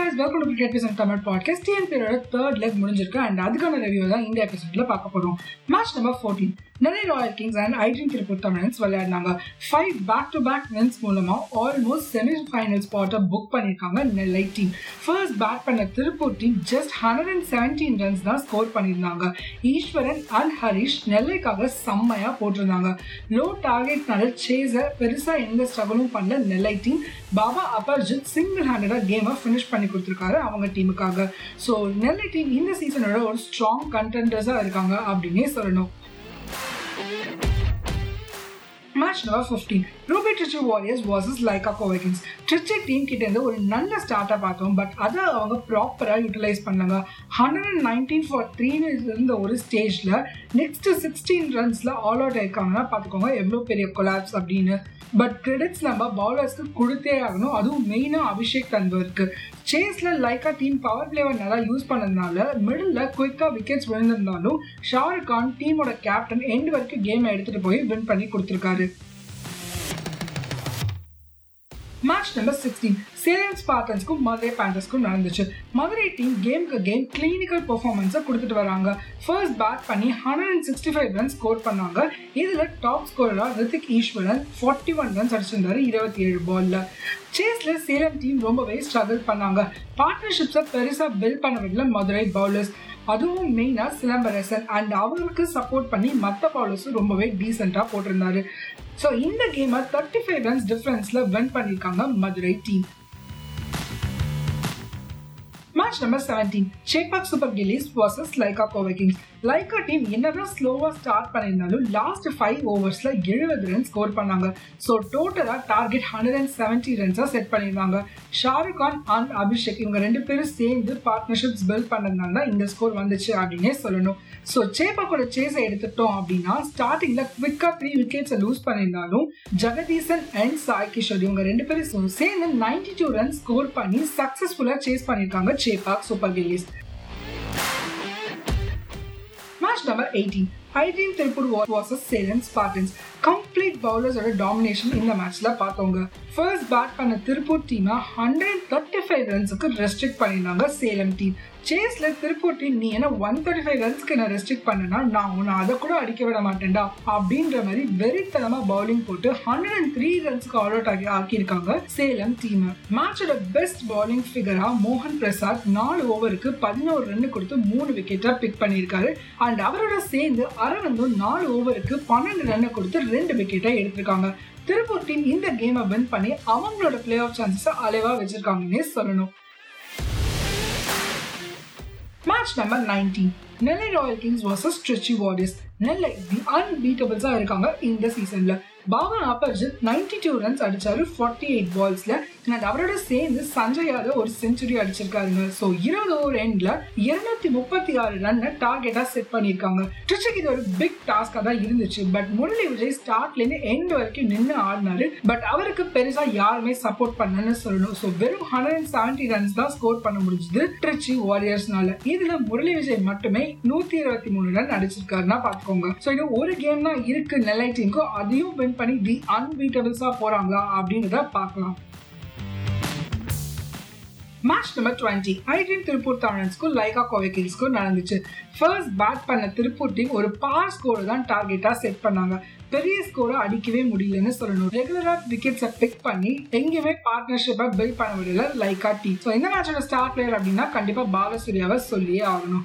there. Guys welcome to Cricket Tamil podcast டிஎன்பியோட third leg முடிஞ்சிருக்கு. And அதுக்கான review தான் இந்த எபிசோட்ல பார்க்க போறோம். Match number fourteen Nellai royal kings and ஐடின் Tiruppur Tamizhans விளையாடினாங்க five back to back wins மூலமா ஆல்மோஸ்ட் செமி ஃபைனல் ஸ்பாட்டை புக் பண்ணியிருக்காங்க நெல்லை டீம் ஃபர்ஸ்ட் பேட் பண்ண Tiruppur team just hundred and seventeen runs தான் ஸ்கோர் பண்ணியிருந்தாங்க. ஈஸ்வரன் அண்ட் ஹரிஷ் நெல்லைக்காக செம்மையா போட்டிருந்தாங்க. லோ டார்கெட்னால சேஸை பெருசா எந்த ஸ்ட்ரகிளும் பண்ண நெல்லை டீம் பாபா அபர்ஜித் சிங்கிள் ஹேண்டடா கேமை ஃபினிஷ் பண்ணி கொடுத்துருக்காரு அவங்க டீமுக்காக ஸோ நெல்லை டீம் இந்த சீசனோட ஒரு ஸ்ட்ராங் கண்டென்டர்ஸாக இருக்காங்க அப்படின்னே சொல்லணும். Match number fifteen ruby Trichy warriors like Lyca Kovai Kings Trichy team கிட்ட இருந்து ஒரு நல்ல ஸ்டார்ட்டை பார்த்தோம். பட் அதை அவங்க ப்ராப்பராக யூட்டிலைஸ் பண்ணாங்க. ஹண்ட்ரட் அண்ட் நைன்டீன் ஃபார் த்ரீன்னு இருந்த ஒரு ஸ்டேஜில் நெக்ஸ்ட் சிக்ஸ்டீன் ரன்ஸில் ஆல் அவுட் ஆயிருக்காங்கன்னா பார்த்துக்கோங்க எவ்வளோ பெரிய கொலாப்ஸ் அப்படின்னு. பட் கிரெடிட்ஸ் நம்ம பவுலர்ஸ்க்கு கொடுத்தே ஆகணும். அதுவும் மெயினாக அபிஷேக் தன்பருக்கு சேஸில் லைக்கா டீம் பவர் பிளேவை நல்லா யூஸ் பண்ணதுனால மிடில் குயிக்கா விக்கெட்ஸ் விழுந்திருந்தாலும் ஷாருக் கான் டீமோட கேப்டன் எண்ட் வரைக்கும் கேமை எடுத்துட்டு போய் வின் பண்ணி கொடுத்துருக்காரு. மேட்ச் நம்பர் சிக்ஸ்டீன் சேலம் ஸ்பார்டன்ஸ்க்கும் மதுரை பேண்டர்ஸ்க்கும் நடந்துச்சு. மதுரை டீம் கேமுக்கு கேம் கிளினிக்கல் பெர்ஃபார்மன்ஸை கொடுத்துட்டு வராங்க. ஃபர்ஸ்ட் பேட் பண்ணி hundred and sixty five runs score பண்ணாங்க. இதில் top ஸ்கோரராக Rithik Eswaran forty one runs அடிச்சிருந்தாரு இருபத்தி ஏழு பாலில் சேஸ்ல சேலம் டீம் ரொம்பவே ஸ்ட்ரகிள் பண்ணாங்க. பார்ட்னர்ஷிப்ஸை பெருசாக பில்ட் பண்ண விடல மதுரை பவுலர்ஸ் அதுவும் மெயினாக சிலம்பரசன் அண்ட் அவங்களுக்கு சப்போர்ட் பண்ணி மற்ற பவுலர்ஸும் ரொம்பவே டீசெண்டாக போட்டிருந்தாரு. ஸோ இந்த கேமை தேர்ட்டி ஃபைவ் ரன்ஸ் டிஃப்ரென்ஸில் வின் பண்ணியிருக்காங்க Madurai team Match number 17 Shakpak Super Gillies vs Leica Kovac Kings. Lyca team என்னதான் ஸ்லோவாக ஸ்டார்ட் பண்ணியிருந்தாலும் லாஸ்ட் ஃபைவ் ஓவர்ஸில் எழுபது ரன் ஸ்கோர் பண்ணாங்க. ஸோ டோட்டலாக டார்கெட் ஹண்ட்ரட் அண்ட் செவன்ட்டி ரன்ஸாக செட் பண்ணியிருந்தாங்க. ஷாருக் கான் அண்ட் அபிஷேக் இவங்க ரெண்டு பேரும் சேர்ந்து பார்ட்னர்ஷிப்ஸ் பில்ட் பண்ணதுனால தான் இந்த ஸ்கோர் வந்துச்சு அப்படின்னே சொல்லணும். ஸோ சேப்பாக்கோட சேஸை எடுத்துட்டோம் அப்படின்னா ஸ்டார்டிங்கில் குவிக்காக த்ரீ விக்கெட்ஸை லூஸ் பண்ணியிருந்தாலும் ஜெகதீசன் அண்ட் சாய் கிஷோர் இவங்க ரெண்டு பேரும் சேர்ந்து நைன்டி டூ ரன் ஸ்கோர் பண்ணி சக்ஸஸ்ஃபுல்லாக சேஸ் பண்ணியிருக்காங்க Chepauk super gillies. number 18. ஹைட்ரீன் Tiruppur versus Salem Spartans complete பவுலர்ஸோட domination இந்த மேட்ச்ல பார்த்தவங்க ஃபர்ஸ்ட் பேட் பண்ண திருப்பூர் டீமை ஹண்ட்ரட் தேர்ட்டி ஃபைவ் ரன்ஸுக்கு ரெஸ்ட்ரிக்ட் பண்ணியிருந்தாங்க சேலம் டீம் சேஸ்ல திருப்பூர் டீம் நீ என்ன ஒன் தேர்ட்டி ஃபைவ் ரன்ஸ்க்கு என்ன ரெஸ்ட்ரிக்ட் பண்ணனா நான் உன்னை அதை கூட அடிக்க விட மாட்டேன்டா அப்படின்ற மாதிரி வெறித்தனமா பவுலிங் போட்டு ஹண்ட்ரட் அண்ட் த்ரீ ரன்ஸ்க்கு ஆல் அவுட் ஆகி ஆக்கியிருக்காங்க சேலம் டீம் மேட்சோட பெஸ்ட் பவுலிங் ஃபிகரா மோகன் பிரசாத் நாலு ஓவருக்கு பதினோரு ரன் கொடுத்து மூணு விக்கெட்டா பிக் பண்ணியிருக்காரு. அண்ட் அவரோட சேர்ந்து அரவிந்தும் நாலு ஓவருக்கு பன்னெண்டு ரன் கொடுத்து ரெண்டு விக்கெட்டை எடுத்திருக்காங்க. திருப்பூர் டீம் இந்த கேமை வின் பண்ணி அவங்களோட பிளே ஆஃப் சான்சஸை அலைவா வச்சிருக்காங்கன்னே சொல்லணும். Match number nineteen Nellai royal kings versus Trichy warriors Nellai the இருக்காங்க இந்த சீசனில் Baba Aparajith ninety two runs அடிச்சாரு ஃபார்ட்டி எயிட் பால்ஸ்ல அண்ட் அவரோட சேர்ந்து சஞ்சய் யாதவ் ஒரு செஞ்சுரி அடிச்சிருக்காருங்க ஸோ இருபது ஓவர் எண்ட்ல இருநூத்தி முப்பத்தி ஆறு ரன் டார்கெட்டா செட் பண்ணியிருக்காங்க. ட்ரிச்சுக்கு இது ஒரு பிக் டாஸ்கா தான் இருந்துச்சு. பட் முரளி விஜய் ஸ்டார்ட்ல இருந்து எண்ட் வரைக்கும் நின்று ஆடினாரு. பட் அவருக்கு பெருசா யாருமே சப்போர்ட் பண்ணலன்னு சொல்லணும். ஸோ வெறும் ஹண்ட்ரட் அண்ட் செவன்டி ரன்ஸ் தான் ஸ்கோர் பண்ண முடிஞ்சது ட்ரிச்சி வாரியர்ஸ்னால இதுல முரளி விஜய் மட்டுமே நூத்தி இருபத்தி மூணு ரன் அடிச்சிருக்காருன்னா பாத்துக்கோங்க ஸோ இது ஒரு கேம் தான் இருக்கு. நெல்லை டீமுக்கும் அதையும் வின் பண்ணி தி அன்பீட்டபிள்ஸாக போகிறாங்களா அப்படின்றத பார்க்கலாம். மேட்ச் நம்பர் டுவெண்ட்டி ஐடியன் திருப்பூர் தமிழன்ஸ்க்கும் லைகா கோவை கிங்ஸ்க்கும் நடந்துச்சு. ஃபர்ஸ்ட் பேட் பண்ண திருப்பூர் டீம் ஒரு பார் ஸ்கோர் தான் டார்கெட்டாக செட் பண்ணாங்க. பெரிய ஸ்கோரை அடிக்கவே முடியலன்னு சொல்லணும். ரெகுலரா விக்கெட்ஸை பிக் பண்ணி எங்கேயுமே பார்ட்னர்ஷிப்பை பில்ட் பண்ண முடியல லைகா டீம் ஸோ இந்த மேட்சோட ஸ்டார் பிளேயர் அப்படின்னா கண்டிப்பாக பாலசூரியாவை சொல்லியே ஆகணும்.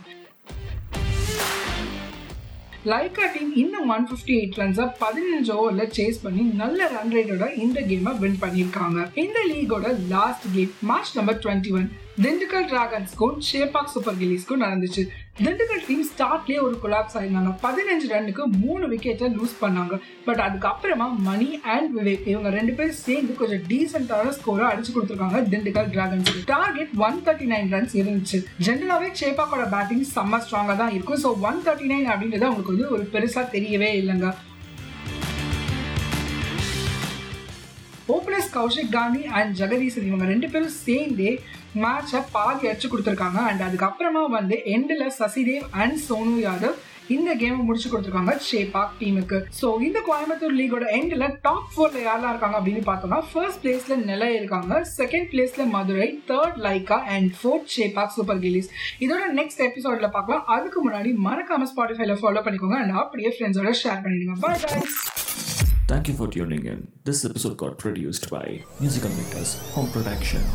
லைக்கா டீம் இன்னும் ஒன் ஃபிஃப்டி எயிட் ரன்ஸை பதினஞ்சு ஓவரில் சேஸ் பண்ணி நல்ல ரன் ரேட்டோட இந்த கேமை வின் பண்ணியிருக்காங்க. இந்த லீகோட last game match number twenty one Dindigul டிராகன்ஸ்க்கும் Chepauk super கில்லிஸ்க்கும் நடந்துச்சு. திண்டுக்கல் டீம் ஸ்டார்ட்லேயே ஒரு கொலாப்ஸ் ஆயிருந்தாங்க. பதினஞ்சு ரன்னுக்கு மூணு விக்கெட்டை லூஸ் பண்ணாங்க. பட் அதுக்கப்புறமா மணி அண்ட் விவேக் இவங்க ரெண்டு பேரும் சேர்ந்து கொஞ்சம் டீசென்டான ஸ்கோரை அடிச்சு கொடுத்துருக்காங்க Dindigul dragons target one thirty nine runs இருந்துச்சு. ஜென்ரலாவே ஷேபாக்கோட பேட்டிங் செம்ம ஸ்ட்ராங்காக தான் இருக்கும். ஸோ ஒன் தேர்ட்டி நைன் அப்படின்றது அவங்களுக்கு வந்து ஒரு பெருசாக தெரியவே இல்லைங்க. ஓப்பனர்ஸ் கௌஷிக் காந்தி அண்ட் ஜெகதீசன் இவங்க ரெண்டு பேரும் சேர்ந்தே மேட்சை பாதி அடிச்சு கொடுத்துருக்காங்க. அண்ட் அதுக்கப்புறமா வந்து எண்டில் சசிதேவ் அண்ட் சோனு யாதவ் இந்த கேமை முடிச்சு கொடுத்துருக்காங்க ஷேபாக் டீமுக்கு ஸோ இந்த கோயம்புத்தூர் லீகோட எண்டில் டாப் ஃபோர்ல யாரெல்லாம் இருக்காங்க அப்படின்னு பார்த்தோம்னா ஃபர்ஸ்ட் பிளேஸ்ல நிலை இருக்காங்க. செகண்ட் பிளேஸ்ல Madurai third Lyca and fourth Chepauk super Gillies. இதோட நெக்ஸ்ட் எபிசோட்ல பார்க்கலாம். அதுக்கு முன்னாடி மறக்காம ஸ்பாட்டிஃபைல ஃபாலோ பண்ணிக்கோங்க. அண்ட் அப்படியே ஃப்ரெண்ட்ஸோட ஷேர் பண்ணிடுங்க. பாய் பாய் Thank you for tuning in. This episode got produced by Musical Makers Home Production.